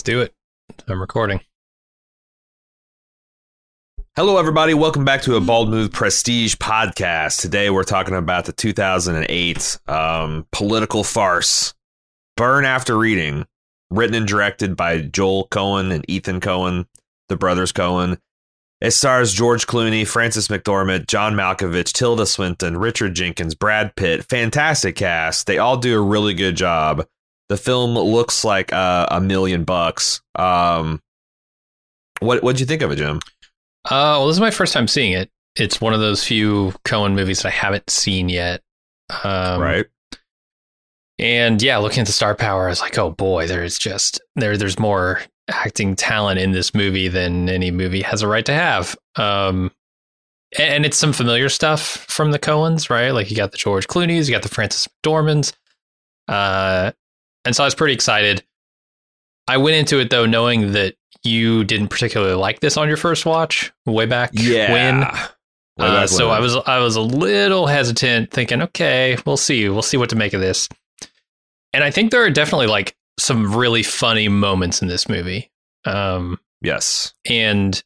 Let's do it. I'm recording. Hello, everybody. Welcome back to a Bald Move Prestige podcast. Today, we're talking about the 2008 um, political farce, Burn After Reading, written and directed by Joel Coen and Ethan Coen, the brothers Coen. It stars George Clooney, Frances McDormand, John Malkovich, Tilda Swinton, Richard Jenkins, Brad Pitt. Fantastic cast. They all do a really good job. The film looks like uh, a million bucks. Um, what what'd you think of it, Jim? Uh, well, this is my first time seeing it. It's one of those few Coen movies that I haven't seen yet. Um, right. And yeah, looking at the star power, I was like, oh boy, there's just there. There's more acting talent in this movie than any movie has a right to have. Um, and it's some familiar stuff from the Coens, right? Like you got the George Clooney's, you got the Frances McDormands. Uh, and so I was pretty excited. I went into it though knowing that you didn't particularly like this on your first watch way back Yeah. when. Way Uh, back so when. I was I was a little hesitant, thinking, okay, we'll see, we'll see what to make of this. And I think there are definitely like some really funny moments in this movie, um, Yes. and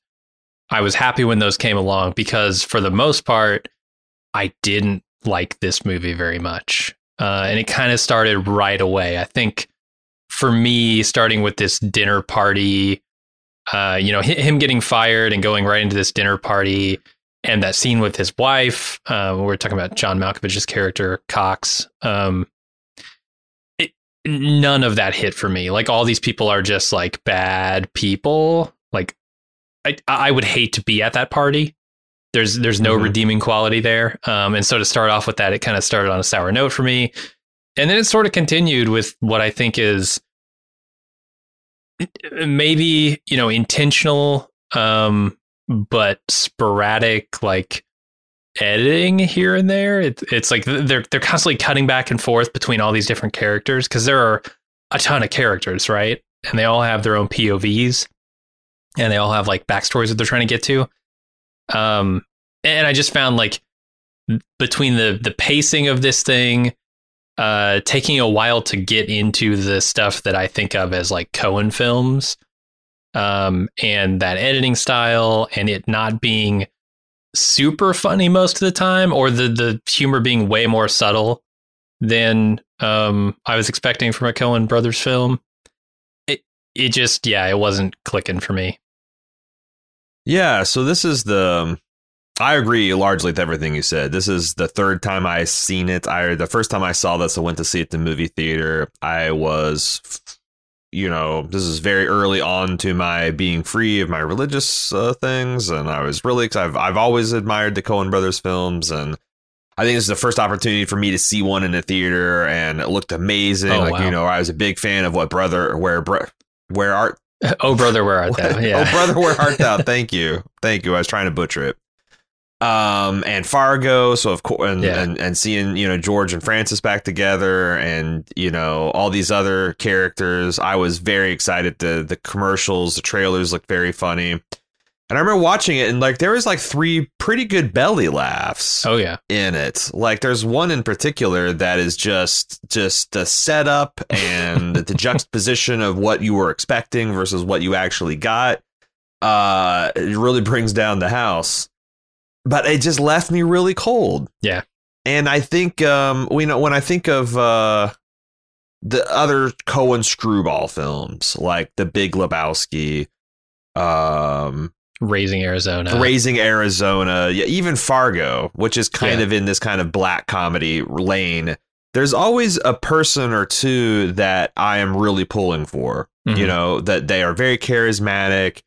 I was happy when those came along because for the most part, I didn't like this movie very much, uh, and it kind of started right away. I think for me, starting with this dinner party, uh, you know, him getting fired and going right into this dinner party, and that scene with his wife. Uh, we're talking about John Malkovich's character Cox. Um, it, none of that hit for me. Like all these people are just like bad people. Like I, I would hate to be at that party. There's there's no Mhm. redeeming quality there. Um, and so to start off with that, it kind of started on a sour note for me, and then it sort of continued with what I think is maybe you know intentional, um, but sporadic like editing here and there. It, it's like they're they're constantly cutting back and forth between all these different characters because there are a ton of characters, right? And they all have their own POVs, and they all have like backstories that they're trying to get to. Um, and I just found like between the the pacing of this thing, uh, taking a while to get into the stuff that I think of as like Coen films, um, and that editing style, and it not being super funny most of the time, or the the humor being way more subtle than um, I was expecting from a Coen brothers film. It it just yeah, it wasn't clicking for me. Yeah. So this is the. um, I agree largely with everything you said. This is the third time I seen it. I the first time I saw this, I went to see it at the movie theater. I was, you know, this is very early on to my being free of my religious uh, things, and I was really excited. I've, I've always admired the Coen Brothers films, and I think this is the first opportunity for me to see one in a theater, and it looked amazing. Oh, like wow. you know, I was a big fan of what brother where where art oh brother, where art thou? Yeah, oh, brother, where art thou? Thank you, thank you. I was trying to butcher it. Um, and Fargo. So of course, and, Yeah. and and seeing you know George and Frances back together, and you know all these other characters. I was very excited. The the commercials, the trailers looked very funny. And I remember watching it, and like there was like three pretty good belly laughs Oh yeah. in it. Like there's one in particular that is just just the setup and the juxtaposition of what you were expecting versus what you actually got. Uh it really brings down the house. But it just left me really cold. Yeah. And I think um we know when I think of uh the other Coen screwball films like The Big Lebowski, um Raising Arizona. Raising Arizona, yeah, even Fargo, which is kind Yeah. of in this kind of black comedy lane. There's always a person or two that I am really pulling for. You Mhm. know that they are very charismatic.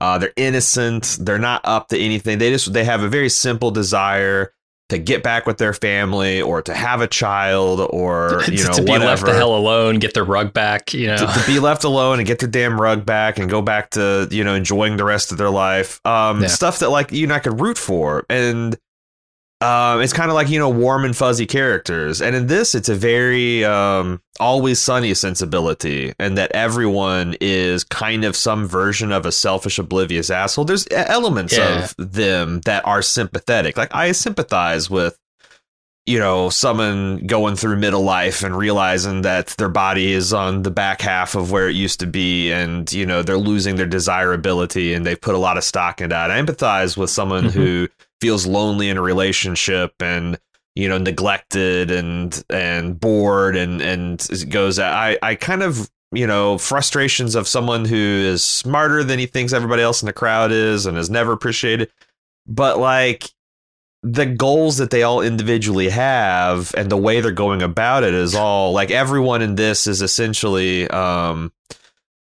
Uh, they're innocent. They're not up to anything. They just they have a very simple desire to get back with their family or to have a child or you to, know to be whatever left the hell alone, get their rug back. You know, to, to be left alone and get the damn rug back and go back to you know enjoying the rest of their life um Yeah. stuff that like you and i could root for and um it's kind of like you know warm and fuzzy characters and in this it's a very um always sunny sensibility and that everyone is kind of some version of a selfish oblivious asshole there's elements Yeah. of them that are sympathetic like i sympathize with you know, someone going through middle life and realizing that their body is on the back half of where it used to be and, you know, they're losing their desirability and they've put a lot of stock in that. I empathize with someone Mhm. who feels lonely in a relationship and, you know, neglected and and bored and and goes I I kind of you know, frustrations of someone who is smarter than he thinks everybody else in the crowd is and is never appreciated. But like the goals that they all individually have and the way they're going about it is all like everyone in this is essentially um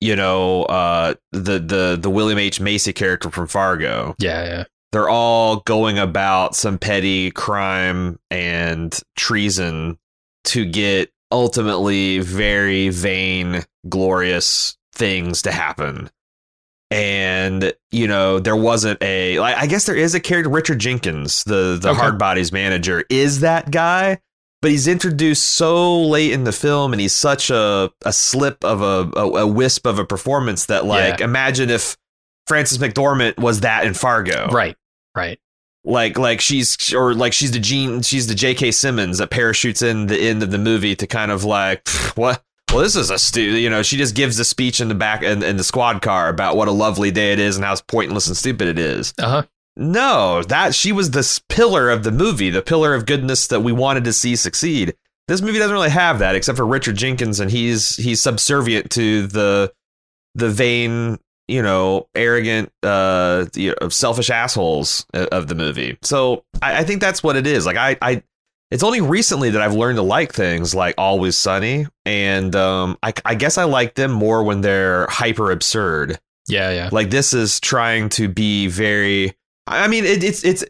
you know uh the the the William H Macy character from Fargo Yeah, yeah. They're all going about some petty crime and treason to get ultimately very vain glorious things to happen and you know there wasn't a like i guess there is a character richard jenkins the the Okay. hard bodies manager is that guy but he's introduced so late in the film and he's such a a slip of a a, a wisp of a performance that like Yeah. imagine if Frances mcdormand was that in fargo Right, right. like like she's or like she's the Gene she's the J.K. Simmons that parachutes in the end of the movie to kind of like what well this is a stu you know she just gives a speech in the back in, in the squad car about what a lovely day it is and how pointless and stupid it is Uh huh. no that she was this pillar of the movie the pillar of goodness that we wanted to see succeed this movie doesn't really have that except for Richard Jenkins and he's he's subservient to the the vain you know arrogant uh you know, selfish assholes of the movie so I, I think that's what it is like I I it's only recently that I've learned to like things like Always Sunny and um I, I guess I like them more when they're hyper absurd Yeah, yeah. like this is trying to be very. I mean, it, it's it's.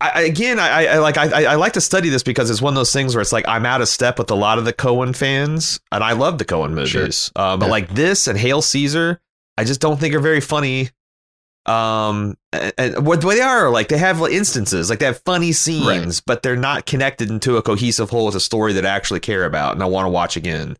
I, again, I, I like I, I like to study this because it's one of those things where it's like I'm out of step with a lot of the Coen fans, and I love the Coen movies. Uh, but Yeah. like this and Hail Caesar, I just don't think are very funny. Um, and, and what they are like, they have instances, like they have funny scenes, Right. but they're not connected into a cohesive whole with a story that I actually care about and I want to watch again.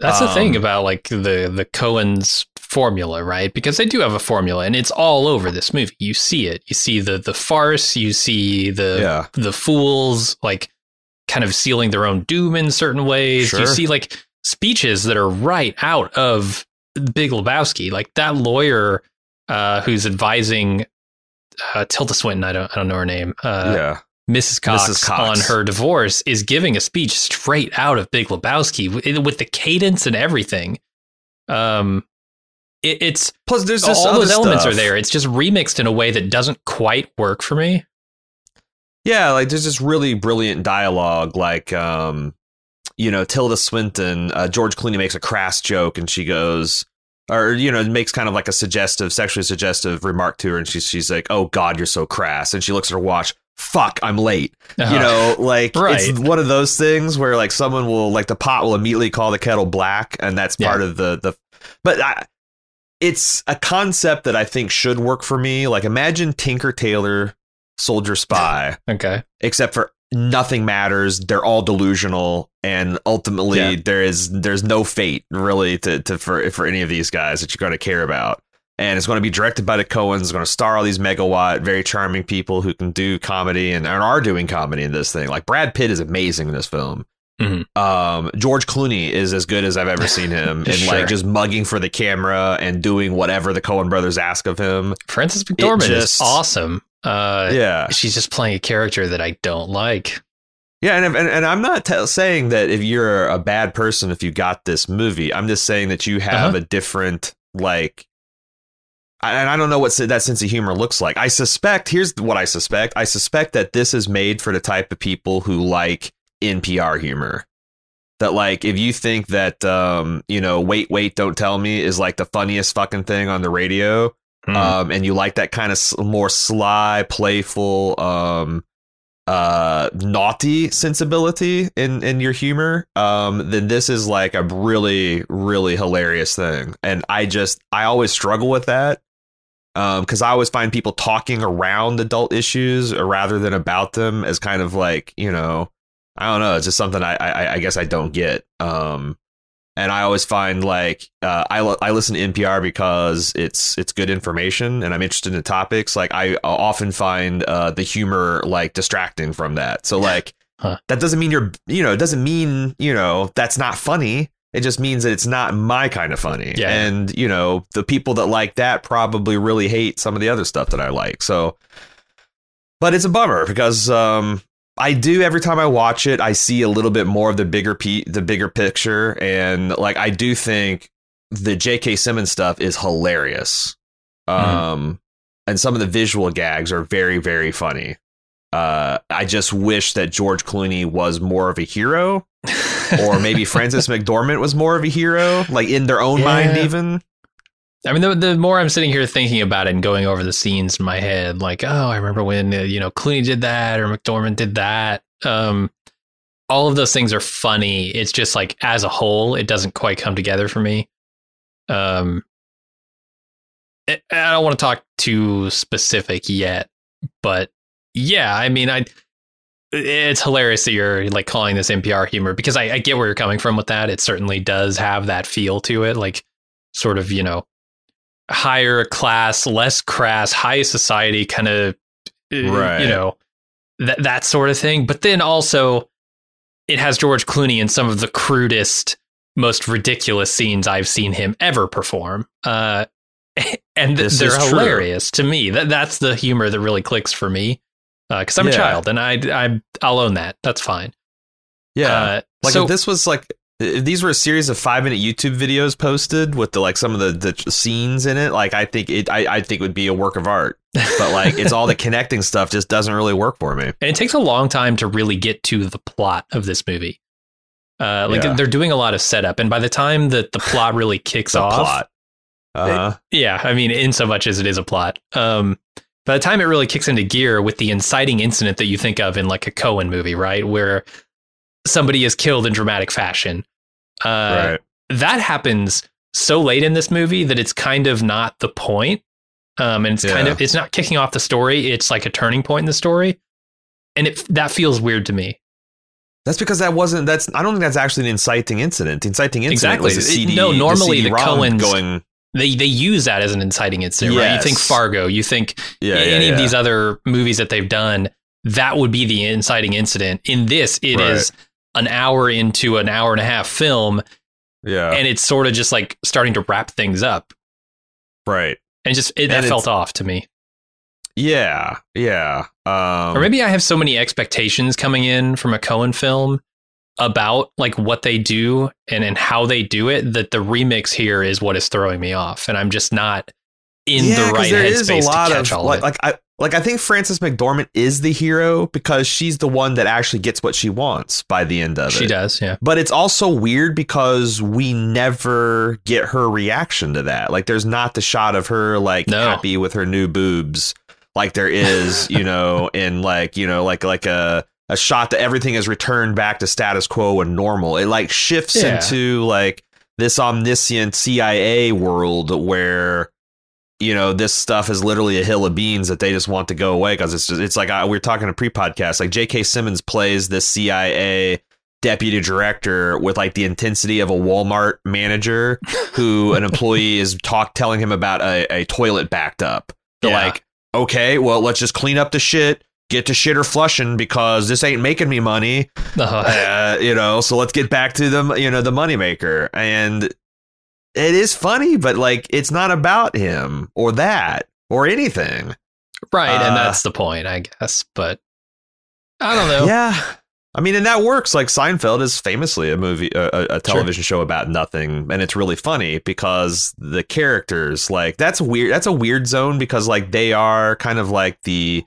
That's the thing Um, about like the the Coen's formula, right? Because they do have a formula, and it's all over this movie. You see it. You see the the farce. You see the Yeah. the fools like kind of sealing their own doom in certain ways. Sure. You see like speeches that are right out of Big Lebowski. Like that lawyer uh, who's advising uh, Tilda Swinton. I don't I don't know her name. Uh, yeah, Mrs. Cox, Mrs. Cox. on her divorce is giving a speech straight out of Big Lebowski with, with the cadence and everything. Um, it, it's plus there's just all those elements stuff. are there. It's just remixed in a way that doesn't quite work for me. Yeah, like there's this really brilliant dialogue. Like, um, you know, Tilda Swinton, uh, George Clooney makes a crass joke, and she goes, or you know, makes kind of like a suggestive, sexually suggestive remark to her, and she's she's like, "Oh God, you're so crass," and she looks at her watch. Fuck, I'm late. You Uh, know, like Right. it's one of those things where like someone will like the pot will immediately call the kettle black, and that's Yeah. part of the the. But I, it's a concept that I think should work for me. Like imagine Tinker Tailor, Soldier Spy okay. except for nothing matters they're all delusional and ultimately Yeah. there is there's no fate really to, to for for any of these guys that you're going to care about and it's going to be directed by the Coens. It's going to star all these megawatt, very charming people who can do comedy and, and are doing comedy in this thing. Like Brad Pitt is amazing in this film. Mhm. Um, George Clooney is as good as I've ever seen him, and Sure. like just mugging for the camera and doing whatever the Coen brothers ask of him. Frances McDormand just- is awesome. Uh, Yeah, She's just playing a character that I don't like. Yeah, and, and and I'm not t- saying that if you're a bad person if you got this movie. I'm just saying that you have Uh-huh. a different like. And I don't know what that sense of humor looks like. I suspect. Here's what I suspect. I suspect that this is made for the type of people who like NPR humor. That like, if you think that, um, you know, wait, wait, don't tell me is like the funniest fucking thing on the radio, Hmm. um, and you like that kind of more sly, playful, um, uh, naughty sensibility in in your humor, um, then this is like a really, really hilarious thing. And I just, I always struggle with that. Um, because I always find people talking around adult issues rather than about them as kind of like, you know, I don't know. It's just something I, I, I guess I don't get. Um, and I always find like uh, I li- I listen to NPR because it's it's good information and I'm interested in topics. Like I often find uh, the humor like distracting from that. So like Huh. That doesn't mean you're, you know, it doesn't mean, you know, that's not funny. It just means that it's not my kind of funny. Yeah. And, you know, the people that like that probably really hate some of the other stuff that I like. So, but it's a bummer because um, I do every time I watch it, I see a little bit more of the bigger pe- the bigger picture, and like I do think the J.K. Simmons stuff is hilarious. Um, and some of the visual gags are very very funny. Uh, I just wish that George Clooney was more of a hero, or maybe Frances McDormand was more of a hero, like in their own mind, even. I mean, the, the more I'm sitting here thinking about it and going over the scenes in my head, like, oh, I remember when uh, you know Clooney did that or McDormand did that. Um, all of those things are funny. It's just like as a whole, it doesn't quite come together for me. Um, I don't want to talk too specific yet, but yeah, I mean, I it's hilarious that you're like calling this NPR humor because I, I get where you're coming from with that. It certainly does have that feel to it, like sort of you know higher class, less crass, high society kind of Right. you know that that sort of thing. But then also it has George Clooney in some of the crudest, most ridiculous scenes I've seen him ever perform. Uh, and This they're is true. hilarious to me. That that's the humor that really clicks for me. Because I'm a child and I I I'll own that. That's fine. Yeah, Uh, Like so if this was like these were a series of five minute YouTube videos posted with the like some of the, the scenes in it, like I think it I, I think it would be a work of art. But like it's all the connecting stuff just doesn't really work for me. and it takes a long time to really get to the plot of this movie. Uh, like Yeah. they're doing a lot of setup, and by the time that the plot really kicks off, plot. Uh-huh. yeah, I mean, in so much as it is a plot. Um, by the time it really kicks into gear with the inciting incident that you think of in like a Coen movie, right, where somebody is killed in dramatic fashion, uh, right. that happens so late in this movie that it's kind of not the point. Um, and it's kind of it's not kicking off the story. It's like a turning point in the story, and it that feels weird to me. That's because that wasn't that's I don't think that's actually an inciting incident. The inciting incident Exactly. was the CD. no, normally the CD-ROM Coens- going They they use that as an inciting incident, right? You think Fargo, you think yeah, yeah, any yeah. of these other movies that they've done, that would be the inciting incident. In this, it is Right. An hour into an hour and a half film, yeah, and it's sort of just like starting to wrap things up. right. And just it, that And felt off to me. Yeah, yeah. Um, or maybe I have so many expectations coming in from a Coen film about like what they do and, and how they do it that the remix here is what is throwing me off. And I'm just not in Yeah, the right there is headspace to catch all like, of it. like I like I think Frances McDormand is the hero because she's the one that actually gets what she wants by the end of she it. She does, yeah. But it's also weird because we never get her reaction to that. Like there's not the shot of her like No. happy with her new boobs like there is, you know, in like, you know, like like a a shot that everything is returned back to status quo and normal. It like shifts Yeah. into like this omniscient CIA world where you know this stuff is literally a hill of beans that they just want to go away because it's just, it's like uh, we are talking a pre-podcast like J.K. Simmons plays this CIA deputy director with like the intensity of a Walmart manager who an employee is talk telling him about a, a toilet backed up. They're Yeah. like, okay, well let's just clean up the shit, get to shitter flushing because this ain't making me money Uh, uh, you know so let's get back to the you know the moneymaker and it is funny but like it's not about him or that or anything right, and uh, that's the point, I guess. But I don't know. yeah i mean and that works like seinfeld is famously a movie a, a- a television show about nothing and it's really funny because the characters like that's weird that's a weird zone because like they are kind of like the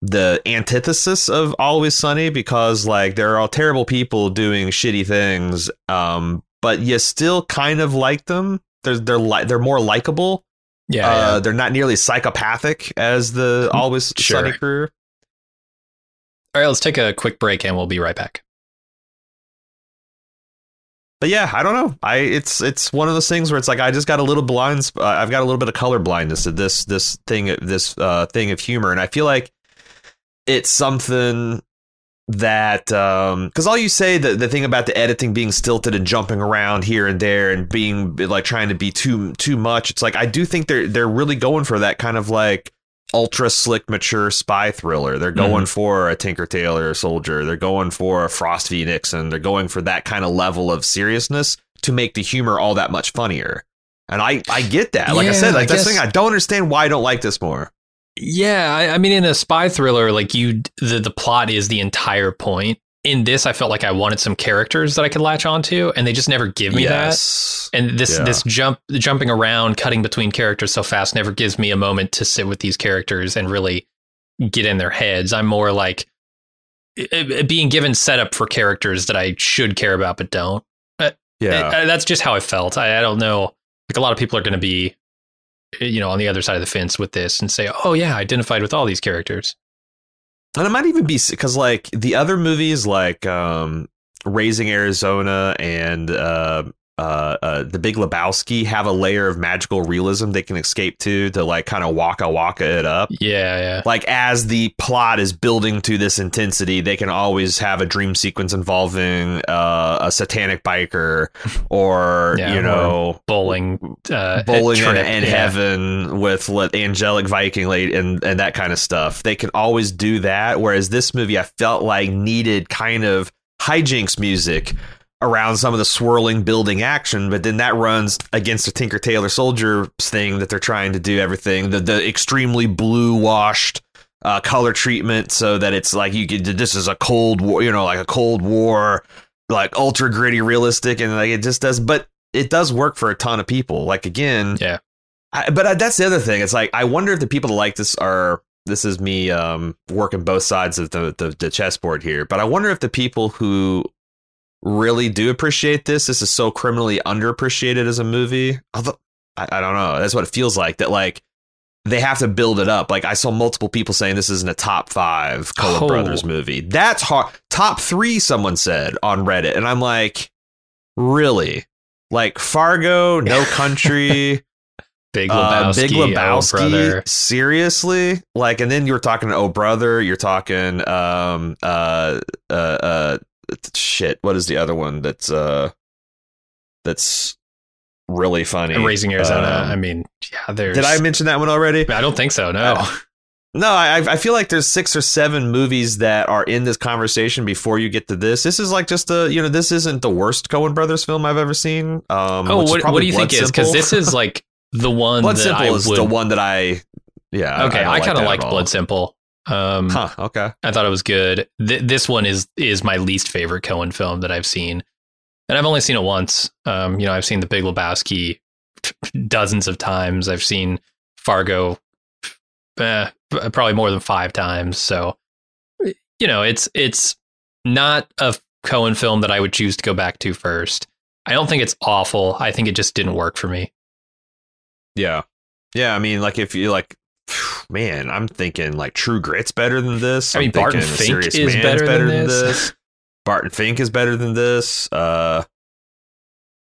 the antithesis of always sunny because like they're all terrible people doing shitty things um but you still kind of like them they're they're li- they're more likable Yeah, uh yeah. they're not nearly psychopathic as the always Sure. sunny crew All right, let's take a quick break and we'll be right back. but yeah, I don't know. I it's it's one of those things where it's like I just got a little blind. Uh, I've got a little bit of color blindness to this this thing this uh, thing of humor, and I feel like it's something that um because all you say the the thing about the editing being stilted and jumping around here and there and being like trying to be too too much. It's like I do think they're they're really going for that kind of like ultra slick, mature spy thriller. They're going for a Tinker Tailor soldier. They're going for a Frost v. Nixon. They're going for that kind of level of seriousness to make the humor all that much funnier. And I, I get that. Like I said, like I that's the guess- thing. I don't understand why I don't like this more. Yeah, I, I mean, in a spy thriller, like you, the the plot is the entire point. In this, I felt like I wanted some characters that I could latch onto, and they just never give me that. And this Yeah. this jump jumping around, cutting between characters so fast never gives me a moment to sit with these characters and really get in their heads. I'm more like uh, uh, being given setup for characters that I should care about but don't. Yeah. Uh, that's just how I felt. I, I don't know. Like a lot of people are going to be, uh, you know, on the other side of the fence with this and say, "Oh yeah, I identified with all these characters." And it might even be because like the other movies like um Raising Arizona and uh uh, uh, the Big Lebowski have a layer of magical realism they can escape to to like kind of waka waka it up. Yeah, yeah. Like as the plot is building to this intensity, they can always have a dream sequence involving uh, a satanic biker or Yeah, you or know Bowling, uh, bowling in, in yeah. heaven with what angelic Viking lady and and that kind of stuff. They can always do that. Whereas this movie, I felt like needed kind of hijinks music around some of the swirling building action, but then that runs against the Tinker Tailor Soldier thing that they're trying to do everything. The the extremely blue washed uh, color treatment so that it's like you could this is a cold war, you know, like a cold war, like ultra gritty, realistic, and like it just does. But it does work for a ton of people. Like again, Yeah. I, but uh, that's the other thing. It's like I wonder if the people that like this are. This is me um, working both sides of the, the the chessboard here. But I wonder if the people who really do appreciate this, this is so criminally underappreciated as a movie. Although I, I don't know, that's what it feels like. That like they have to build it up. Like I saw multiple people saying this isn't a top five Coen Oh. Brothers movie. That's hard. Top three, someone said on Reddit, and I'm like, really? Like Fargo, No Country. Big Uh, Lebowski, Big Oh, Lebowski, brother. seriously? Like, and then you were talking to Oh Brother. You're talking, um, uh, uh, uh, shit. What is the other one that's uh, that's really funny? Raising Arizona. Um, I mean, yeah, there's. did I mention that one already? I don't think so. No. Uh, No, I I feel like there's six or seven movies that are in this conversation before you get to this. This is like just a you know this isn't the worst Coen Brothers film I've ever seen. Um, oh, what, what do you think Blood is? Because this is like the one Blood that Simple I is would. the one that I yeah okay, don't I, kind of that liked. Blood Simple. Um, Huh. Okay. I thought it was good. Th- this one is is my least favorite Coen film that I've seen, and I've only seen it once. Um, you know, I've seen The Big Lebowski dozens of times. I've seen Fargo eh, probably more than five times. So, you know, it's it's not a Coen film that I would choose to go back to first. I don't think it's awful. I think it just didn't work for me. Yeah. Yeah. I mean, like if you like, man, I'm thinking like True Grit's better than this. I mean, I'm Barton Fink is Man's better than this. Barton Fink is better than this. Uh,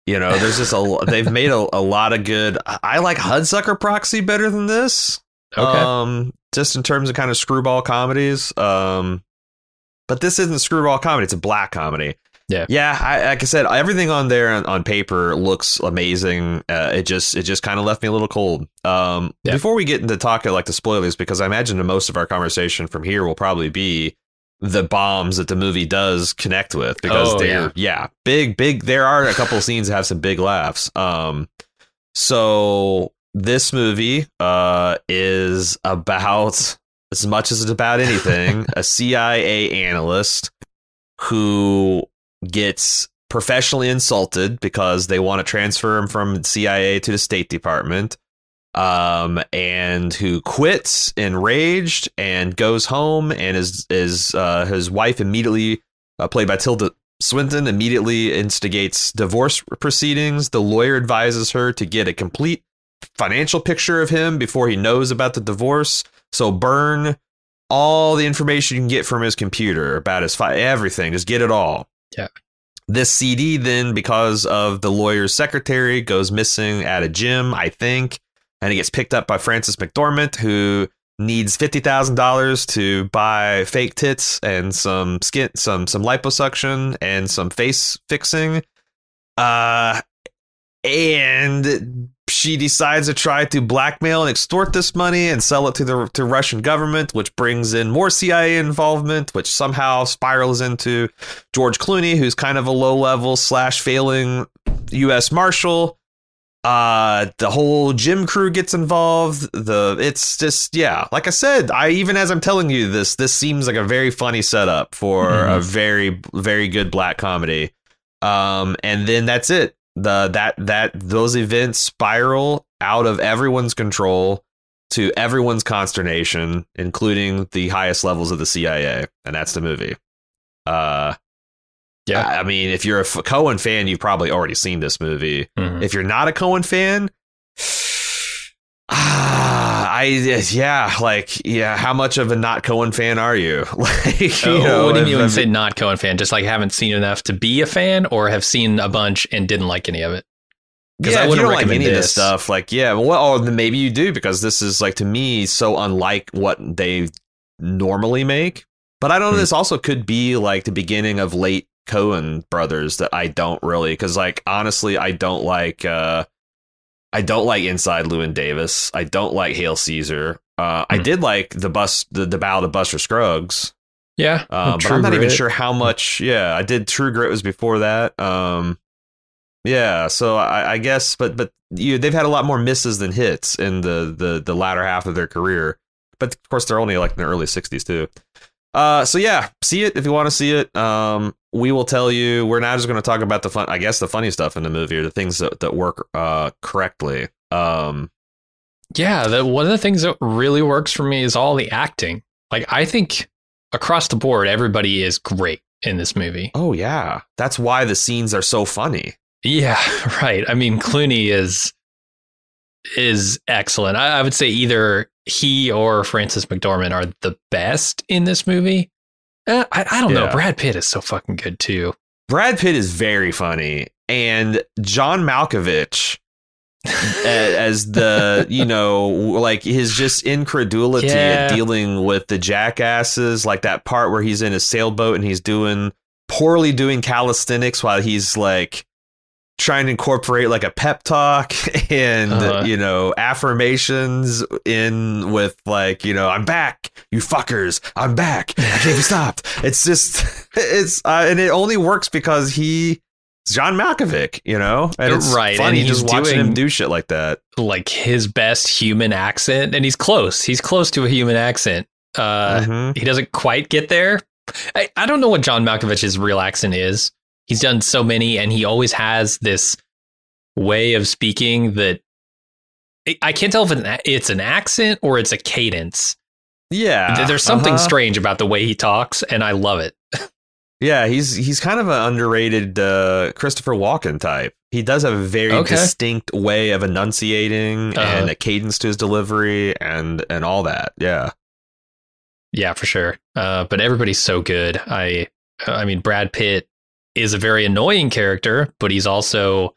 you know, there's just a they've made a, a lot of good. I I like Hudsucker Proxy better than this. Okay. Um, just in terms of kind of screwball comedies. Um, but this isn't screwball comedy; it's a black comedy. Yeah. yeah. I, like I said, everything on there on, on paper looks amazing. Uh, it just it just kind of left me a little cold. Um, Yeah. before we get into talking like the spoilers, because I imagine that most of our conversation from here will probably be the bombs that the movie does connect with because Oh, they're yeah. big big there are a couple scenes that have some big laughs um so this movie uh is about as much as it's about anything a CIA analyst who gets professionally insulted because they want to transfer him from CIA to the State Department um, and who quits enraged and goes home and is is uh, his wife immediately uh, played by Tilda Swinton immediately instigates divorce proceedings. The lawyer advises her to get a complete financial picture of him before he knows about the divorce. So burn all the information you can get from his computer about his fi- everything. Just get it all. Yeah. This CD then, because of the lawyer's secretary, goes missing at a gym, I think, and it gets picked up by Frances McDormand, who needs fifty thousand dollars to buy fake tits and some skin, some some liposuction and some face fixing. Uh, and she decides to try to blackmail and extort this money and sell it to the to Russian government, which brings in more CIA involvement, which somehow spirals into George Clooney, who's kind of a low level slash failing U.S. Marshal. Uh, the whole gym crew gets involved. The it's just yeah, like I said, I even as I'm telling you this, this seems like a very funny setup for mm-hmm. a very very good black comedy. Um, and then that's it the that that those events spiral out of everyone's control to everyone's consternation, including the highest levels of the CIA, and that's the movie. Uh, yeah, I, I mean, if you're a Coen fan, you've probably already seen this movie. Mm-hmm. If you're not a Coen fan, Ah, I yeah, like yeah. How much of a not Coen fan are you? like, you oh, know, what do you mean when say not Coen fan? Just like haven't seen enough to be a fan, or have seen a bunch and didn't like any of it? Because yeah, I wouldn't like any this. of this stuff. Like, yeah, well, or maybe you do because this is like to me so unlike what they normally make. But I don't know. Hmm. This also could be like the beginning of late Coen brothers that I don't really because like honestly, I don't like. uh I don't like Inside Llewyn Davis. I don't like Hail Caesar. Uh, I hmm. did like the bus, the, the Ballad of Buster Scruggs. Yeah, uh, but I'm not Grit. even sure how much. Yeah, I did True Grit was before that. Um, yeah, so I, I guess, but but you, they've had a lot more misses than hits in the the the latter half of their career. But of course, they're only like in the early '60s too. Uh, so yeah, see it if you want to see it. Um, we will tell you. We're not just going to talk about the fun, I guess, the funny stuff in the movie or the things that, that work uh, correctly. Um, yeah, the, one of the things that really works for me is all the acting. Like, I think across the board, everybody is great in this movie. Oh yeah, that's why the scenes are so funny. Yeah, right. I mean, Clooney is is excellent. I, I would say either he or frances McDormand are the best in this movie. Uh, I, I, don't yeah. know. Brad Pitt is so fucking good too. Brad Pitt is very funny, and John Malkovich as the you know like his just incredulity yeah. at dealing with the jackasses, like that part where he's in a sailboat and he's doing poorly doing calisthenics while he's like trying to incorporate like a pep talk and uh-huh. you know affirmations in with like you know I'm back you fuckers I'm back I can't be stopped. It's just it's uh, and it only works because he John Malkovich you know? And it's right funny and he's just watching him do shit like that. like his best human accent and he's close he's close to a human accent. Uh mm-hmm. he doesn't quite get there. I, I don't know what John Malkovich's real accent is he's done so many and he always has this way of speaking that I can't tell if it's an accent or it's a cadence. Yeah. There's something uh-huh. strange about the way he talks and I love it. yeah, he's he's kind of an underrated uh, Christopher Walken type. He does have a very okay. distinct way of enunciating uh-huh. and a cadence to his delivery and and all that. Yeah. Yeah, for sure. Uh, but everybody's so good. I I mean Brad Pitt is a very annoying character, but he's also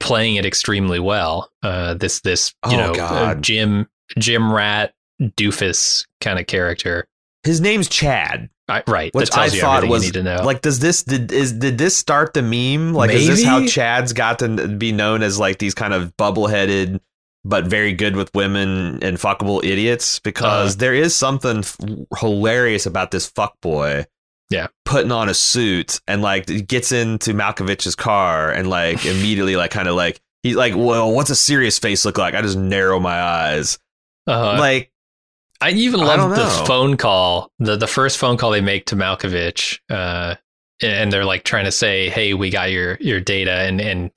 playing it extremely well. Uh, this this you oh, know uh, Jim Jim Rat doofus kind of character. His name's Chad. I, right, which I thought was need to know. like, does this did is did this start the meme? Like, Maybe? is this how Chad's got to be known as like these kind of bubble headed but very good with women and fuckable idiots? Because uh, there is something f- hilarious about this fuck boy yeah putting on a suit and like gets into Malkovich's car and like immediately like kind of like he's like well what's a serious face look like I just narrow my eyes uh-huh. like I even love the phone call the the first phone call they make to Malkovich uh and they're like trying to say hey we got your your data and and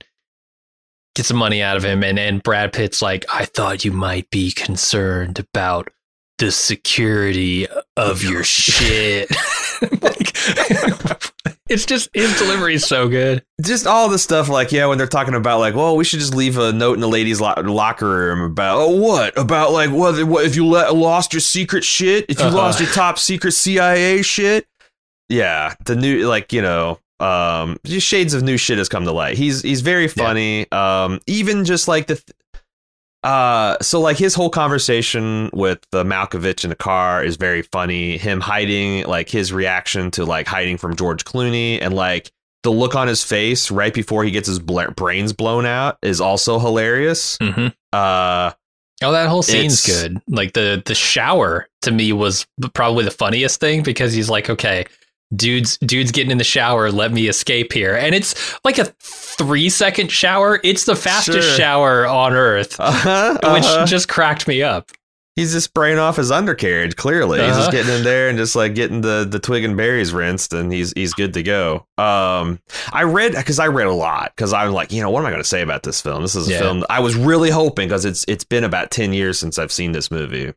get some money out of him and and Brad Pitt's like I thought you might be concerned about the security of your shit. it's just his delivery is so good. Just all the stuff like yeah, when they're talking about like, well, we should just leave a note in the ladies' lo- locker room about oh what about like what, what if you let, lost your secret shit? If you uh-huh. lost your top secret CIA shit? Yeah, the new like you know um just shades of new shit has come to light. He's he's very funny. Yeah. Um even just like the th- uh, so like his whole conversation with the Malkovich in the car is very funny. Him hiding, like his reaction to like hiding from George Clooney, and like the look on his face right before he gets his bla- brains blown out is also hilarious. hmm Uh, Oh, that whole scene's good. Like the the shower to me was probably the funniest thing because he's like, okay, dude's dude's getting in the shower, let me escape here, and it's like a three second shower. It's the fastest Sure. shower on earth, uh-huh, which uh-huh. just cracked me up. he's just spraying off his undercarriage. Clearly, he's Uh-huh. just getting in there and just like getting the the twig and berries rinsed, and he's he's good to go. Um, I read because I read a lot because I'm like, you know, what am I going to say about this film? This is a Yeah. film I was really hoping because it's it's been about ten years since I've seen this movie.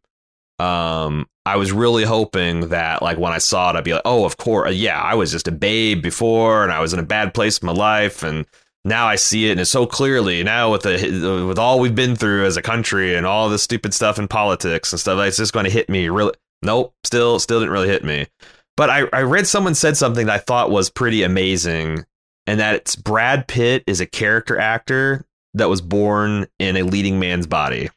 Um, I was really hoping that like when I saw it, I'd be like, oh, of course, uh, yeah, I was just a babe before, and I was in a bad place in my life, and now I see it and it's so clearly now with the uh, with all we've been through as a country and all this stupid stuff in politics and stuff, it's just going to hit me. Really, nope, still still didn't really hit me. But I I read someone said something that I thought was pretty amazing, and that it's Brad Pitt is a character actor that was born in a leading man's body.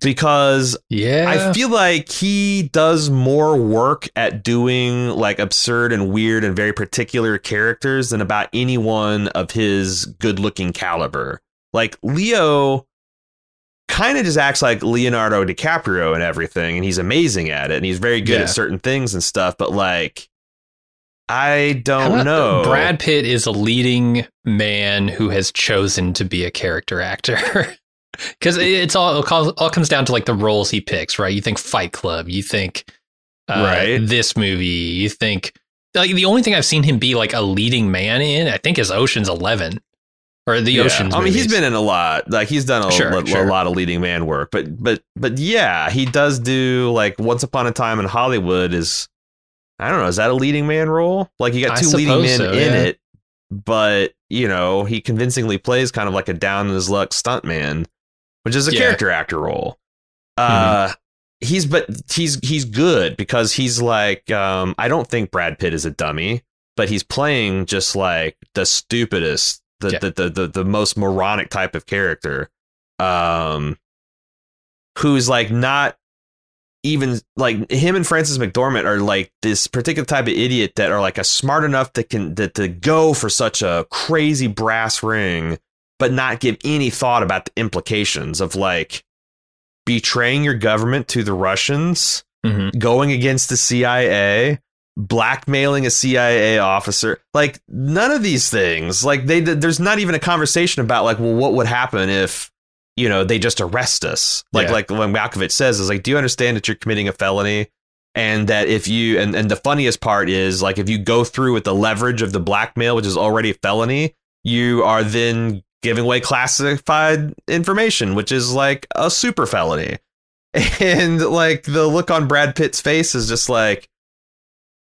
Because Yeah, I feel like he does more work at doing like absurd and weird and very particular characters than about anyone of his good looking caliber. Like Leo kind of just acts like Leonardo DiCaprio and everything, and he's amazing at it, and he's very good Yeah. at certain things and stuff, but like I don't know. Brad Pitt is a leading man who has chosen to be a character actor. Because it's all it all comes down to like the roles he picks, right? You think Fight Club, you think uh, Right. this movie, you think like the only thing I've seen him be like a leading man in, I think, is Ocean's Eleven or the Yeah. Ocean's. I mean, he's been in a lot. Like he's done a, Sure, a- a lot of leading man work. But but but yeah, he does do like Once Upon a Time in Hollywood is I don't know, is that a leading man role? Like you got two leading men so, in yeah. it, but you know, he convincingly plays kind of like a down in his luck stuntman, which is a Yeah. Mm-hmm. character actor role. Uh he's but he's he's good because he's like um I don't think Brad Pitt is a dummy, but he's playing just like the stupidest, the Yeah. the, the, the the most moronic type of character. Um who's like not even like him and Frances McDormand are like this particular type of idiot that are like a smart enough that can that to go for such a crazy brass ring, but not give any thought about the implications of like betraying your government to the Russians, Mhm. going against the CIA, blackmailing a CIA officer. Like none of these things. Like they there's not even a conversation about like well what would happen if you know they just arrest us. Like Yeah. like when Malkovich says is like do you understand that you're committing a felony? And that if you and, and the funniest part is like if you go through with the leverage of the blackmail, which is already a felony, you are then giving away classified information, which is like a super felony. And like the look on Brad Pitt's face is just like,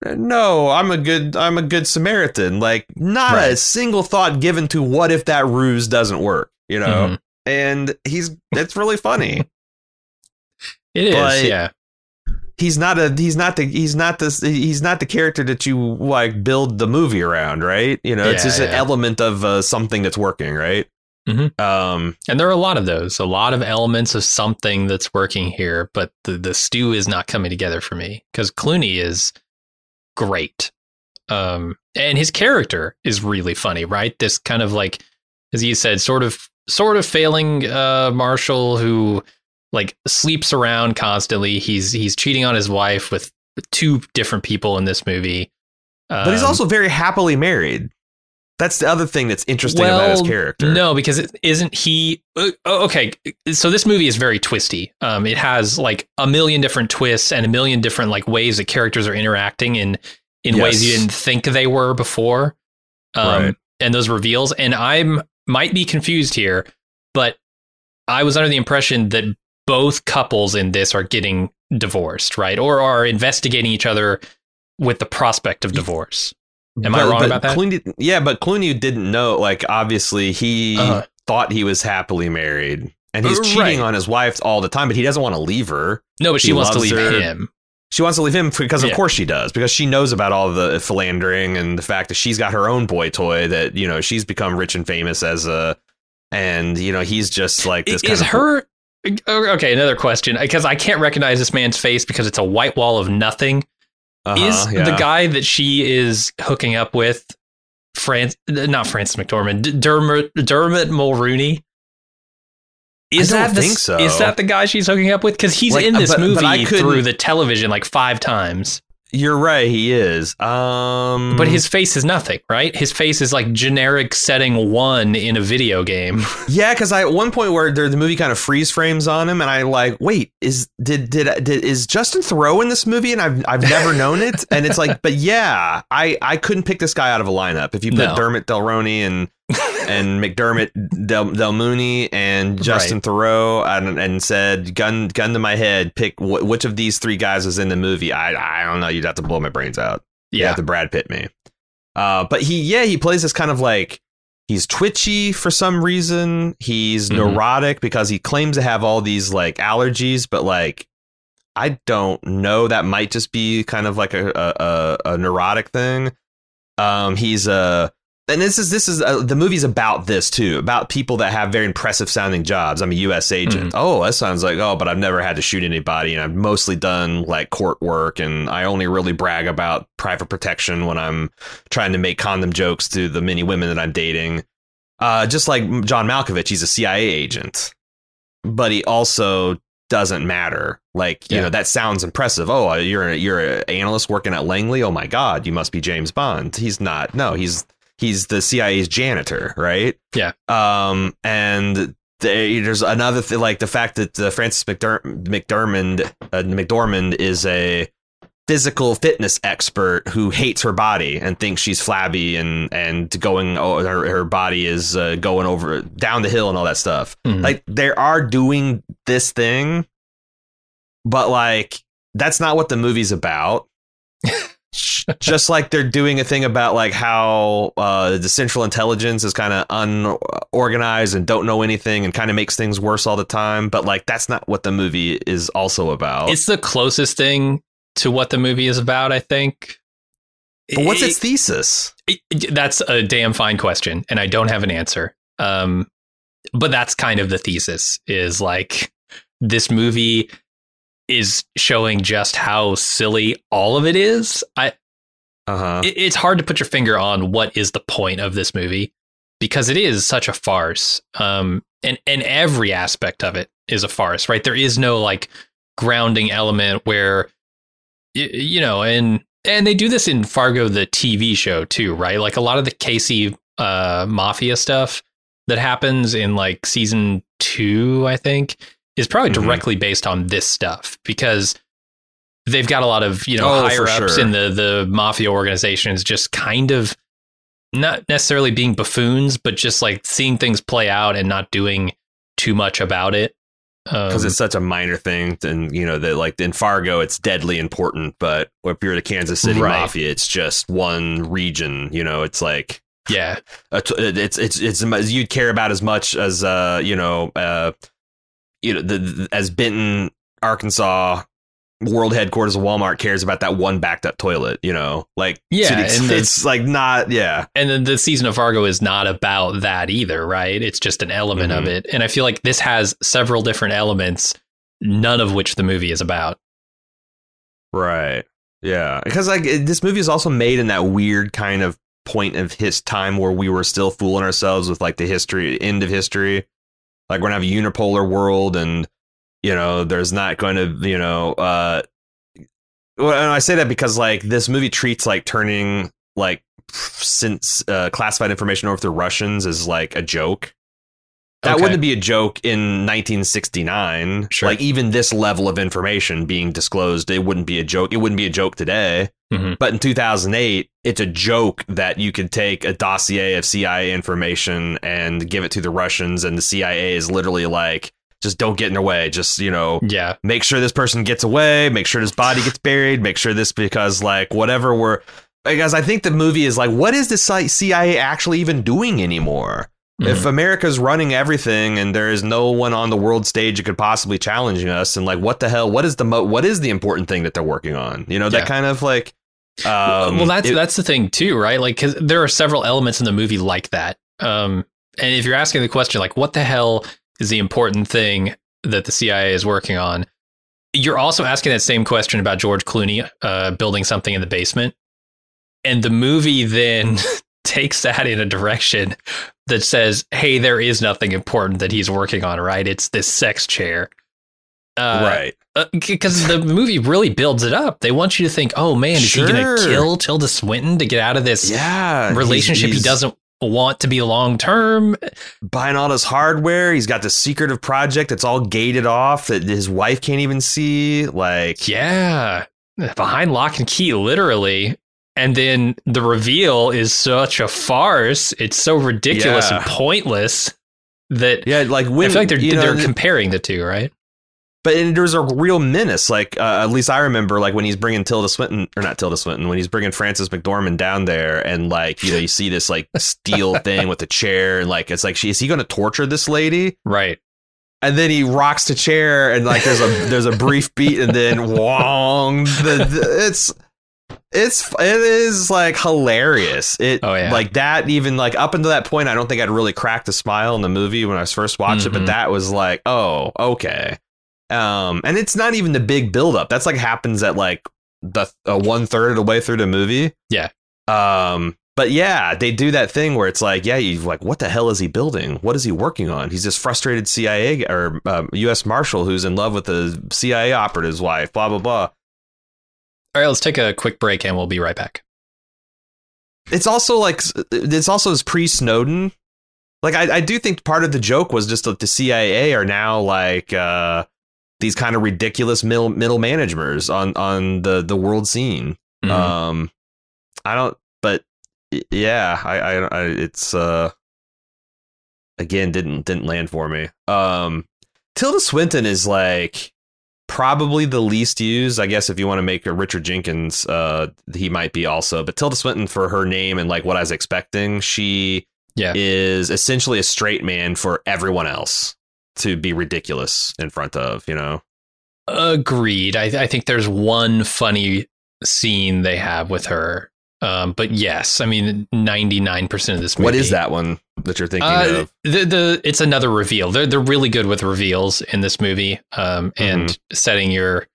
no, I'm a good, I'm a good Samaritan. Like not a single thought given to what if that ruse doesn't work, you know? Mhm. And he's, it's really funny. It is, But- yeah. He's not a, he's not the, he's not this, he's not the character that you like build the movie around, right? You know, it's Yeah, just an element of uh, something that's working, right? Mhm. Um, And there are a lot of those, a lot of elements of something that's working here, but the, the stew is not coming together for me because Clooney is great. Um, and his character is really funny, right? This kind of like, as you said, sort of, sort of failing uh, Marshall who like sleeps around constantly. He's he's cheating on his wife with two different people in this movie. but he's Um, also very happily married. That's the other thing that's interesting about his character. No, because it, isn't he? uh, oh, okay, so this movie is very twisty. Um, it has like a million different twists and a million different like ways that characters are interacting in in ways you didn't think they were before. Um, Right. and those reveals, and I'm might be confused here, but I was under the impression that both couples in this are getting divorced, right, or are investigating each other with the prospect of divorce. Am I wrong about that? Clooney, yeah, but Clooney didn't know. Like, obviously, he Uh-huh. thought he was happily married, and he's Uh, cheating right. on his wife all the time. But he doesn't want to leave her. No, but she He wants to leave her. him. She wants to leave him because, of Yeah. course, she does. Because she knows about all the philandering and the fact that she's got her own boy toy. That you know she's become rich and famous as a, and you know he's just like this. is kind of, her okay another question because i can't recognize this man's face because it's a white wall of nothing Uh-huh, is yeah. the guy that she is hooking up with France not Frances McDormand Dermot Dermot Mulroney is that the, so. is that the guy she's hooking up with because he's Like, in this but- but movie I couldn't- through the television like five times You're right. He is. Um, but his face is nothing right his face is like generic setting one in a video game yeah, because I at one point where there, the movie kind of freeze frames on him, and I like, wait, is did did did is Justin Theroux in this movie? And I've I've never known it, and it's like, but yeah, I I couldn't pick this guy out of a lineup. If you put No. Dermot Delroney and and McDermott Del, Del Mooney and Justin Right. Theroux and, and said gun gun to my head pick wh- which of these three guys is in the movie? I I don't know. You'd have to blow my brains out. You yeah. have to Brad Pitt me. Uh but he yeah he plays this kind of like he's twitchy for some reason. He's Mhm. neurotic because he claims to have all these like allergies but like I don't know. That might just be kind of like a a, a, a neurotic thing. Um he's a and this is this is uh, the movie's about this too about people that have very impressive sounding jobs. I'm a us agent. Oh that sounds like oh but i've never had to shoot anybody and i've mostly done like court work and i only really brag about private protection when i'm trying to make condom jokes to the many women that i'm dating. Uh, just like john malkovich he's a cia agent but he also doesn't matter. Like you Yeah. know that sounds impressive. Oh you're a, you're an analyst working at langley? Oh my god you must be james bond. He's not no he's he's the CIA's janitor, right? Yeah. Um, and they, there's another thing, like the fact that uh, Frances McDer- McDermott uh, McDormand is a physical fitness expert who hates her body and thinks she's flabby and and going oh, her her body is uh, going over down the hill and all that stuff. Mhm. Like they are doing this thing, but like that's not what the movie's about just like they're doing a thing about like how uh, the central intelligence is kind of unorganized and don't know anything and kind of makes things worse all the time but like that's not what the movie is also about. It's the closest thing to what the movie is about i think. But what's It- its thesis? It- that's a damn fine question, and I don't have an answer. Um, but that's kind of the thesis: is like this movie is showing just how silly all of it is. I uh-huh it, it's hard to put your finger on what is the point of this movie because it is such a farce. Um, and and every aspect of it is a farce, right? There is no like grounding element where y- you know, and and they do this in Fargo the TV show too, right? Like a lot of the KC uh mafia stuff that happens in like season 2, I think, is probably Mhm. directly based on this stuff because they've got a lot of, you know, Oh, higher ups sure. in the the mafia organizations just kind of not necessarily being buffoons, but just like seeing things play out and not doing too much about it. because Um, it's such a minor thing and you know that like in fargo it's deadly important but if you're the kansas city Right. mafia it's just one region you know it's like yeah, t- it's it's it's as you'd care about as much as uh you know uh you know the, the- as Benton Arkansas world headquarters of Walmart cares about that one backed up toilet you know like Yeah, the and it's like not yeah and then the season of Fargo is not about that either, right? It's just an element of Mhm. it, and I feel like this has several different elements, none of which the movie is about. right yeah because like it- this movie is also made in that weird kind of point of his time where we were still fooling ourselves with like the history end of history like we're gonna have a unipolar world and you know there's not going to you know uh well, and I say that because like this movie treats like turning like since uh, classified information over to Russians is like a joke. That Okay. wouldn't be a joke in 1969. Sure. Like even this level of information being disclosed, it wouldn't be a joke. It wouldn't be a joke today. Mhm. But in 2008, it's a joke that you could take a dossier of CIA information and give it to the Russians, and the CIA is literally like, just don't get in their way. Just you know, Yeah, make sure this person gets away, make sure this body gets buried, make sure this because like whatever we're because I think the movie is like what is the CIA actually even doing anymore? If Mhm. America's running everything and there is no one on the world stage that could possibly challenge us, and like what the hell? What is the mo- what is the important thing that they're working on? You know that Yeah. kind of like. Um, well, that's it- that's the thing too, right? Like, because there are several elements in the movie like that. Um, and if you're asking the question, like, what the hell is the important thing that the CIA is working on? you're also asking that same question about George Clooney uh, building something in the basement. And the movie then takes that in a direction that says, hey, there is nothing important that he's working on, right? It's this sex chair. Uh, right. Because uh, the movie really builds it up. They want you to think, oh man, is sure. he going to kill Tilda Swinton to get out of this yeah, relationship he's, he's, he doesn't want to be long term. Buying all this hardware. He's got this secretive project that's all gated off that his wife can't even see. Like, yeah, behind lock and key, literally. And then the reveal is such a farce. It's so ridiculous yeah. and pointless that yeah, like when, I feel like they're they're comparing the two, right? But there's a real menace. Like uh, at least I remember, like when he's bringing Tilda Swinton, or not Tilda Swinton, when he's bringing Frances McDormand down there, and like you know you see this like steel thing with the chair, and like it's like she is he going to torture this lady? Right. And then he rocks the chair, and like there's a there's a brief beat, and then wong. The, the, it's it's it is like hilarious. It oh, yeah. like that even like up until that point, I don't think I'd really cracked a smile in the movie when I was first watched mm-hmm. it, but mm-hmm. that was like, oh, okay. Um, and it's not even the big buildup. That's like happens at like the uh, one third of the way through the movie. Yeah. Um, but yeah, they do that thing where it's like, yeah, you like, what the hell is he building? What is he working on? He's this frustrated CIA or uh, U.S. Marshal who's in love with the CIA operative's wife. Blah blah blah. All right, let's take a quick break and we'll be right back. It's also like it's also pre Snowden. Like I, I do think part of the joke was just that the CIA are now like uh these kind of ridiculous middle middle managers on on the the world scene. Mm-hmm. Um, I don't, but yeah, I, I, I, it's uh, again didn't didn't land for me. Um, Tilda Swinton is like probably the least used. I guess if you want to make a Richard Jenkins, uh, he might be also. But Tilda Swinton for her name and like what I was expecting, she yeah. is essentially a straight man for everyone else to be ridiculous in front of, you know? Agreed. I, I think there's one funny scene they have with her. Um, but yes, I mean, 99% of this movie. What is that one that you're thinking uh, of? The, the, it's another reveal. They're, they're really good with reveals in this movie um, and mm-hmm. setting your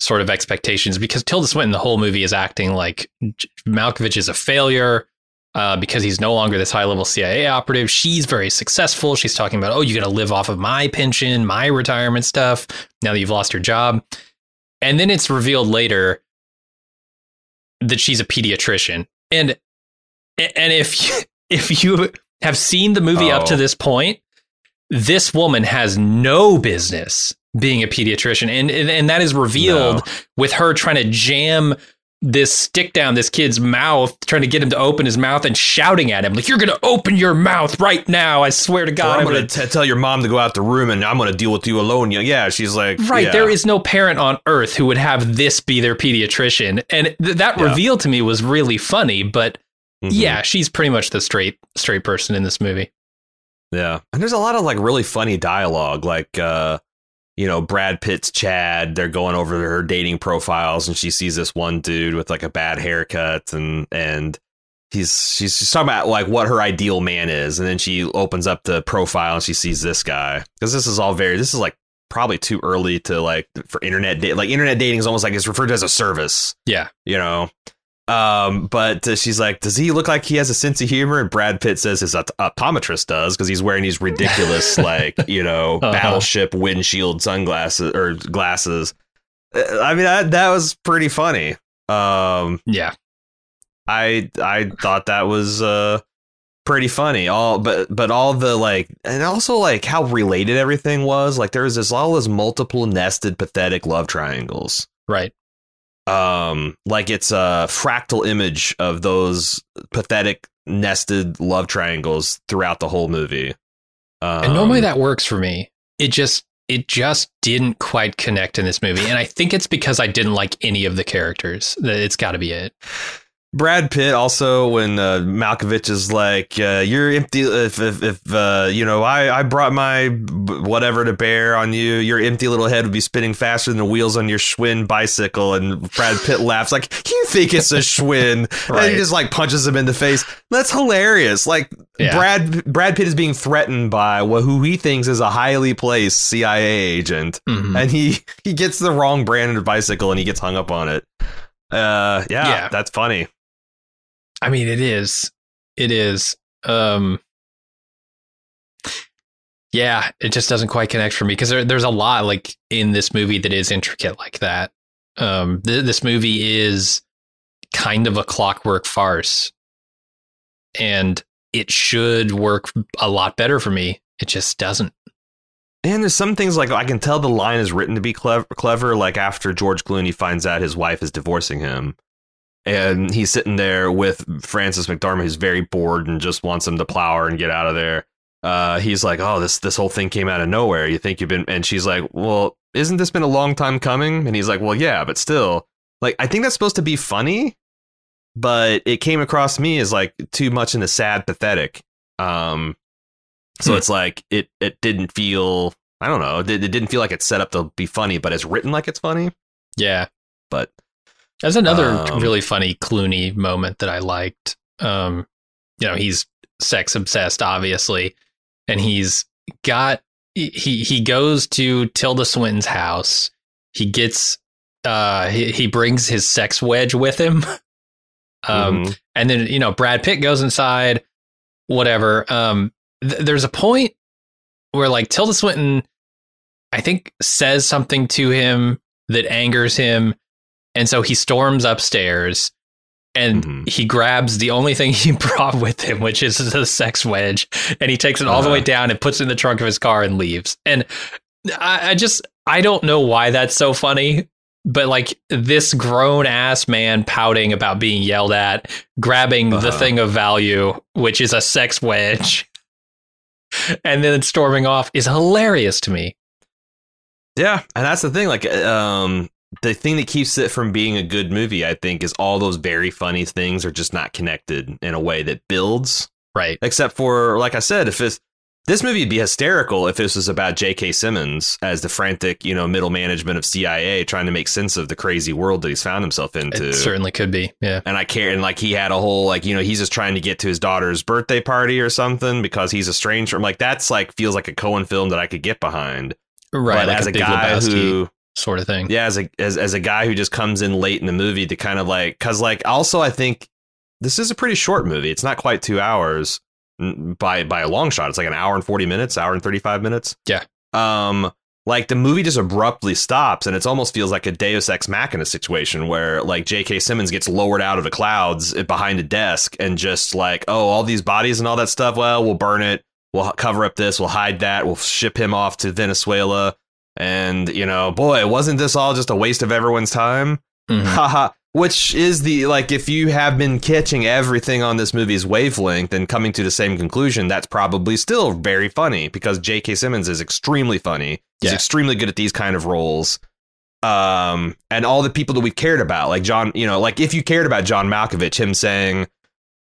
sort of expectations because Tilda Swinton, the whole movie is acting like Malkovich is a failure uh, because he's no longer this high level CIA operative. She's very successful. She's talking about, oh, you're going to live off of my pension, my retirement stuff now that you've lost your job. And then it's revealed later that she's a pediatrician. And and if you, if you have seen the movie oh. up to oh. this point, this woman has no business being a pediatrician and and, and that is revealed no. with her trying to jam this stick down this kid's mouth, trying to get him to open his mouth and shouting at him, like, You're to open your mouth right now. I swear to God. Or I'm, going to tell your mom to go out the room and I'm to deal with you alone. Yeah, she's like, Right. Yeah. There is no parent on earth who would have this be their pediatrician. And th- that yeah. reveal to me was really funny. But mm-hmm. yeah, she's pretty much the straight, straight person in this movie. Yeah. And there's a lot of like really funny dialogue. Like, uh, you know, Brad Pitt's Chad, they're going over her dating profiles and she sees this one dude with like a bad haircut and and he's she's, she's talking about like what her ideal man is. And then she opens up the profile and she sees this guy. Because this is all very this is like probably too early to like for internet da- like internet dating is almost like it's referred to as a service. Yeah. You know um, but uh, she's like, does he look like he has a sense of humor? And Brad Pitt says his opt- optometrist does because he's wearing these ridiculous, like you know, uh-huh. battleship windshield sunglasses or glasses. Uh, I mean, that that was pretty funny. Um, yeah, I I thought that was uh pretty funny. All but but all the like, and also like how related everything was. Like there was this all this multiple nested pathetic love triangles. Right um like it's a fractal image of those pathetic nested love triangles throughout the whole movie. Um, and normally that works for me. It just it just didn't quite connect in this movie. And i think it's because i didn't like any of the characters. That it's got to be it Brad Pitt also when uh, Malkovich is like, uh, "You're empty." If if, if uh, you know, I I brought my whatever to bear on you, your empty little head would be spinning faster than the wheels on your Schwinn bicycle. And Brad Pitt laughs like, "You think it's a Schwinn?" And he just like punches him in the face. That's hilarious. Like Yeah. Brad Brad Pitt is being threatened by wh- who he thinks is a highly placed CIA agent Mhm. and he he gets the wrong brand of bicycle and he gets hung up on it. Uh, yeah, Yeah. that's funny. I mean, it is. It is. Um, yeah, it just doesn't quite connect for me because there, there's a lot like in this movie that is intricate like that. Um, th- this movie is kind of a clockwork farce, and it should work a lot better for me. It just doesn't. And there's some things like I can tell the line is written to be clever. Clever, like after George Clooney finds out his wife is divorcing him, and he's sitting there with Frances McDormand, who's very bored and just wants him to plow her and get out of there. Uh, he's like, "Oh, this this whole thing came out of nowhere. You think you've been?" And she's like, "Well, isn't this been a long time coming?" And he's like, "Well, yeah, but still, like, I think that's supposed to be funny, but it came across me as like too much in the sad, pathetic. Um, so Hmm. it's like it it didn't feel. I don't know. It, it didn't feel like it's set up to be funny, but it's written like it's funny. Yeah, But That's another Um, really funny Clooney moment that I liked. Um, you know, he's sex obsessed, obviously, and he's got he he goes to Tilda Swinton's house. He gets uh he, he brings his sex wedge with him. Um, mhm. and then you know Brad Pitt goes inside, whatever. Um, th- there's a point where like Tilda Swinton, I think, says something to him that angers him, and so he storms upstairs and Mhm. he grabs the only thing he brought with him, which is the sex wedge, and he takes it all the way Uh-huh. down and puts it in the trunk of his car and leaves. And I, I just I don't know why that's so funny. But like this grown ass man pouting about being yelled at, grabbing the Uh-huh. thing of value, which is a sex wedge, and then storming off is hilarious to me. Yeah, and that's the thing. Like, um, the thing that keeps it from being a good movie, I think, is all those very funny things are just not connected in a way that builds. Right. Except for, like I said, if it's this movie would be hysterical if this was about J.K. Simmons as the frantic, you know, middle management of CIA trying to make sense of the crazy world that he's found himself into. It certainly could be. Yeah. and I care, and like he had a whole like you know he's just trying to get to his daughter's birthday party or something because he's estranged from like that's like feels like a Coen film that I could get behind. Right. but like as a, Big guy Lebowski who sort of thing. yeah, as a as, as a guy who just comes in late in the movie to kind of like cuz like also I think this is a pretty short movie. It's not quite 2 hours by by a long shot. It's like an hour and 40 minutes, hour and 35 minutes. Yeah. Um like the movie just abruptly stops and it almost feels like a Deus Ex Machina situation where like J.K. Simmons gets lowered out of the clouds behind a desk and just like, oh, all these bodies and all that stuff. Well, we'll burn it. We'll cover up this. We'll hide that. We'll ship him off to Venezuela. And you know, boy, wasn't this all just a waste of everyone's time? Mhm. Haha. Which is the like if you have been catching everything on this movie's wavelength and coming to the same conclusion, that's probably still very funny because J.K. Simmons is extremely funny. He's Yeah. extremely good at these kind of roles. Um, and all the people that we've cared about, like John, you know, like if you cared about John Malkovich, him saying,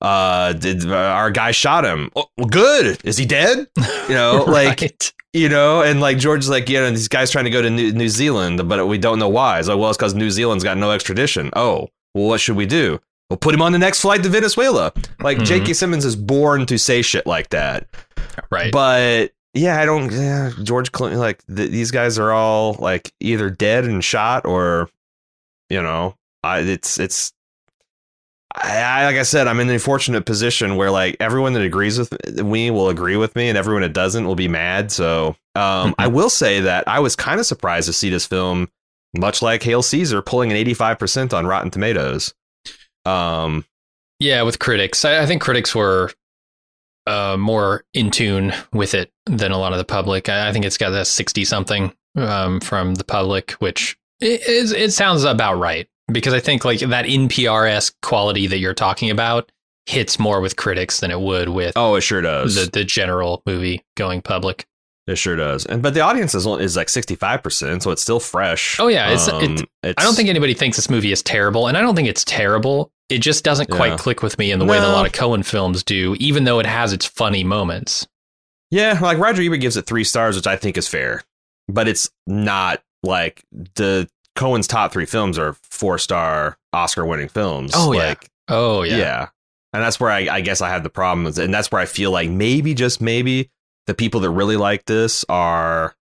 uh, did uh, our guy shot him? Oh, well, good. Is he dead? You know, like you know, and like George's like, you know, these guys trying to go to New, New Zealand, but we don't know why. It's like, well, it's because New Zealand's got no extradition. Oh, well, what should we do? We'll put him on the next flight to Venezuela. Like Mhm. J.K. Simmons is born to say shit like that. right. But yeah, I don't. Yeah, George Clooney, like th- these guys are all like either dead and shot, or you know, I, it's it's. I, I like I said, I'm in the fortunate position where like everyone that agrees with me will agree with me, and everyone that doesn't will be mad. So, um, I will say that I was kind of surprised to see this film, much like Hail Caesar, pulling an 85 percent on Rotten Tomatoes. Um, Yeah, with critics, I, I think critics were uh, more in tune with it than a lot of the public. I, I think it's got a sixty something um, from the public, which it sounds about right because I think like that NPR esque quality that you're talking about hits more with critics than it would with oh, it sure does. the the general movie going public. It sure does. And but the audience is is like sixty five percent, so it's still fresh. Oh, yeah, it's- Um, it- it's- I don't think anybody thinks this movie is terrible, and I don't think it's terrible. it just doesn't Yeah. quite click with me in the way that a lot of Coen films do, even though it has its funny moments. Yeah, like Roger Ebert gives it three stars, which I think is fair, but it's not like the Coen's top three films are four star Oscar winning films. Oh, yeah. like, Oh yeah. yeah, and that's where I, I guess I have the problem, and that's where I feel like maybe just maybe the people that really like this are,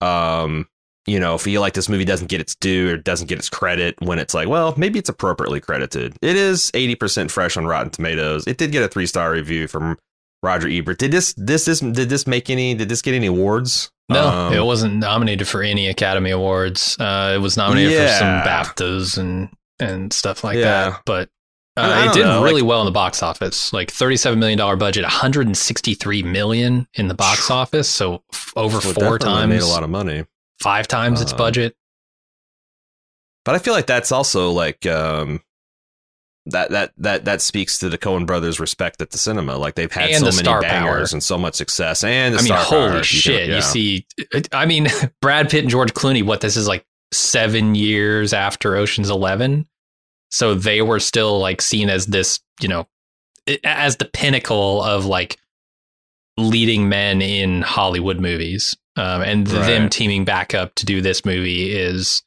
um, you know, feel like this movie doesn't get its due or doesn't get its credit when it's like, well, maybe it's appropriately credited. It is eighty percent fresh on Rotten Tomatoes. It did get a three star review from Roger Ebert. Did this this this did this make any? Did this get any awards? No, Um, it wasn't nominated for any Academy Awards. Uh, it was nominated for some Yeah. BAFTAs and and stuff like Yeah. that. But uh, it did know, really like- well in the box office. Like thirty-seven million dollar budget, one hundred and sixty-three million in the box office. So f- over Well, four times, made a lot of money. five times its Uh, budget. But I feel like that's also like um that that that that speaks to the Coen brothers' respect at the cinema. Like they've had And so the many bangers power. and so much success, and the I mean, holy power. You shit! yeah. You see, I mean, Brad Pitt and George Clooney. What this is like seven years after Ocean's Eleven, so they were still like seen as this, you know, as the pinnacle of like leading men in Hollywood movies. Um, and them teaming back up to do this movie is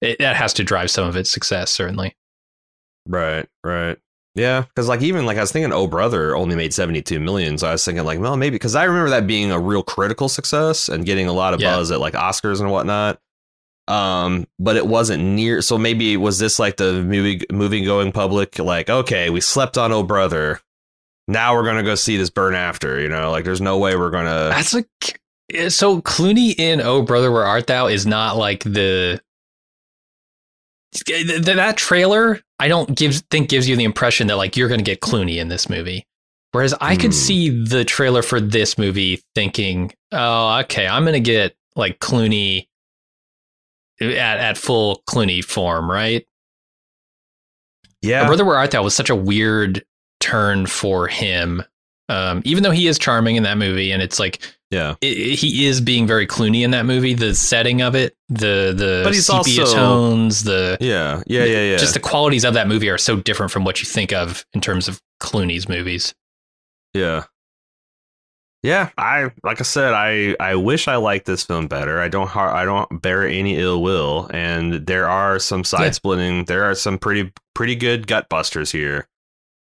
it, that has to drive some of its success, certainly. Right, right. Yeah, because like even like I was thinking, Oh Brother only made seventy two million, so I was thinking like, well, maybe because I remember that being a real critical success and getting a lot of Yeah. buzz at like Oscars and whatnot. Um, but it wasn't near. So maybe was this like the movie movie going public? Like, okay, we slept on Oh Brother. Now we're gonna go see this burn after. You know, like there's no way we're gonna. That's like so Clooney in Oh Brother Where Art Thou is not like the that trailer. I don't give think gives you the impression that like you're going to get Clooney in this movie. Whereas I could Hmm. see the trailer for this movie thinking, oh, okay, I'm going to get like Clooney at at full Clooney form, right? yeah, Brother Where Art Thou was such a weird turn for him. Um, even though he is charming in that movie, and it's like yeah. i i- he is being very Clooney in that movie. The setting of it, the the But he's sepia also- tones, the Yeah, yeah, yeah, yeah. just the qualities of that movie are so different from what you think of in terms of Clooney's movies. Yeah. Yeah, I like I said, I I wish I liked this film better. I don't I don't bear any ill will, and there are some side Yeah. splitting. There are some pretty pretty good gut busters here.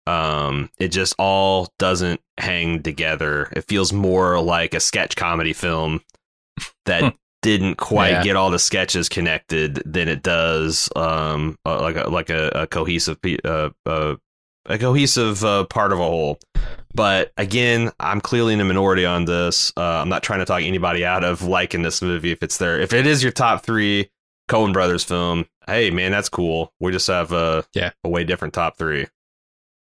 Um, it just all doesn't hang together. It feels more like a sketch comedy film that didn't quite Yeah. get all the sketches connected than it does um uh, like a like a, a cohesive uh, uh, a cohesive uh, part of a whole. But again, I'm clearly in a minority on this. Uh, I'm not trying to talk anybody out of liking this movie. If it's there, if it is your top three Coen Brothers film, hey man, that's cool. We just have a Yeah. a way different top three.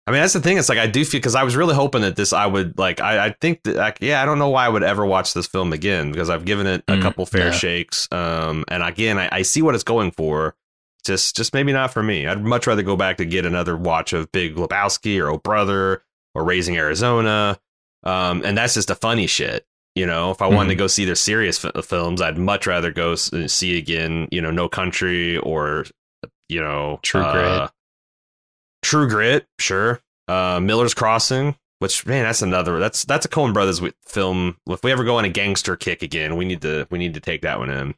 I mean, that's the thing. It's like I do feel because I was really hoping that this I would like. I, I think that like, yeah, I don't know why I would ever watch this film again because I've given it a Mm, couple fair yeah. shakes. Um, and again, I, I see what it's going for. Just just maybe not for me. I'd much rather go back to get another watch of Big Lebowski or Oh Brother or Raising Arizona. Um, and that's just the funny shit. You know, if I wanted to Mhm. go see their serious f- films, I'd much rather go s- see again. You know, No Country or you know True uh, Grit. True Grit, sure. Uh, Miller's Crossing, which man, that's another. That's that's a Coen Brothers film. If we ever go on a gangster kick again, we need to we need to take that one in.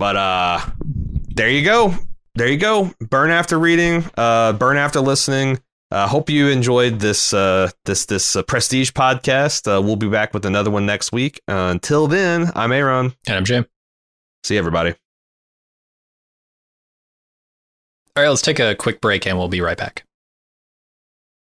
But uh, there you go, there you go. Burn after reading, uh, burn after listening. Uh, hope you enjoyed this uh, this this uh, prestige podcast. Uh, we'll be back with another one next week. Uh, until then, I'm Aaron. And I'm Jim. See everybody. Right, let's take a quick break and we'll be right back.